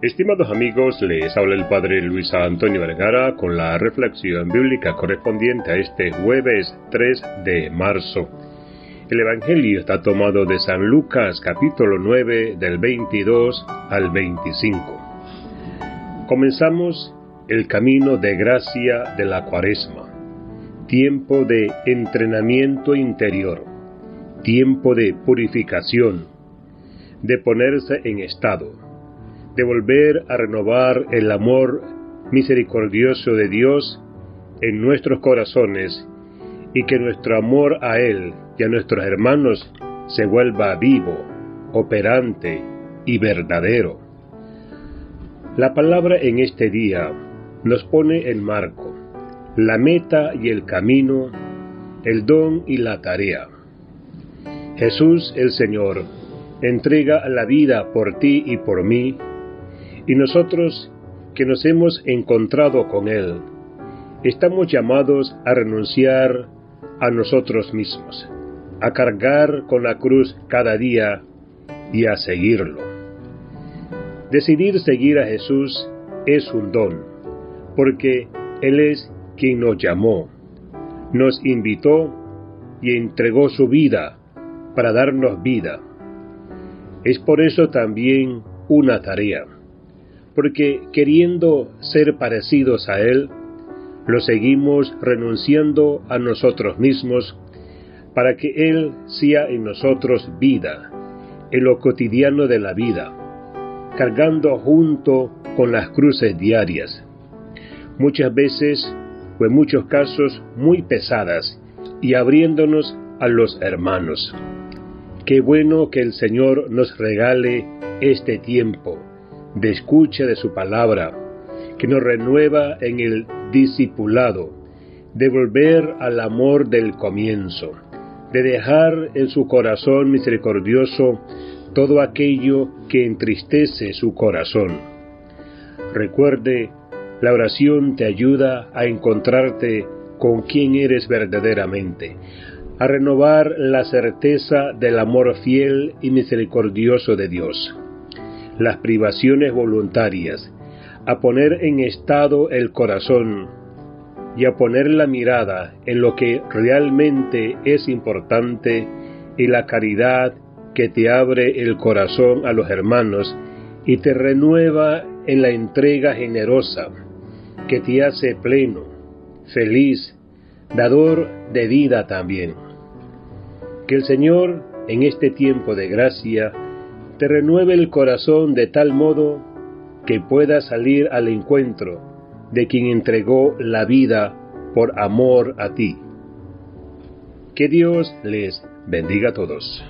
Estimados amigos, les habla el Padre Luis Antonio Vergara con la reflexión bíblica correspondiente a este jueves 3 de marzo. El Evangelio está tomado de San Lucas capítulo 9 del 22 al 25. Comenzamos el camino de gracia de la cuaresma, tiempo de entrenamiento interior, tiempo de purificación, de ponerse en estado de volver a renovar el amor misericordioso de Dios en nuestros corazones y que nuestro amor a Él y a nuestros hermanos se vuelva vivo, operante y verdadero. La palabra en este día nos pone en marco la meta y el camino, el don y la tarea. Jesús el Señor entrega la vida por ti y por mí y nosotros que nos hemos encontrado con Él, estamos llamados a renunciar a nosotros mismos, a cargar con la cruz cada día y a seguirlo. Decidir seguir a Jesús es un don, porque Él es quien nos llamó, nos invitó y entregó su vida para darnos vida. Es por eso también una tarea porque queriendo ser parecidos a Él, lo seguimos renunciando a nosotros mismos para que Él sea en nosotros vida, en lo cotidiano de la vida, cargando junto con las cruces diarias, muchas veces o en muchos casos muy pesadas, y abriéndonos a los hermanos. Qué bueno que el Señor nos regale este tiempo de escucha de su palabra, que nos renueva en el discipulado, de volver al amor del comienzo, de dejar en su corazón misericordioso todo aquello que entristece su corazón. Recuerde, la oración te ayuda a encontrarte con quien eres verdaderamente, a renovar la certeza del amor fiel y misericordioso de Dios las privaciones voluntarias, a poner en estado el corazón y a poner la mirada en lo que realmente es importante y la caridad que te abre el corazón a los hermanos y te renueva en la entrega generosa que te hace pleno, feliz, dador de vida también. Que el Señor en este tiempo de gracia te renueve el corazón de tal modo que puedas salir al encuentro de quien entregó la vida por amor a ti. Que Dios les bendiga a todos.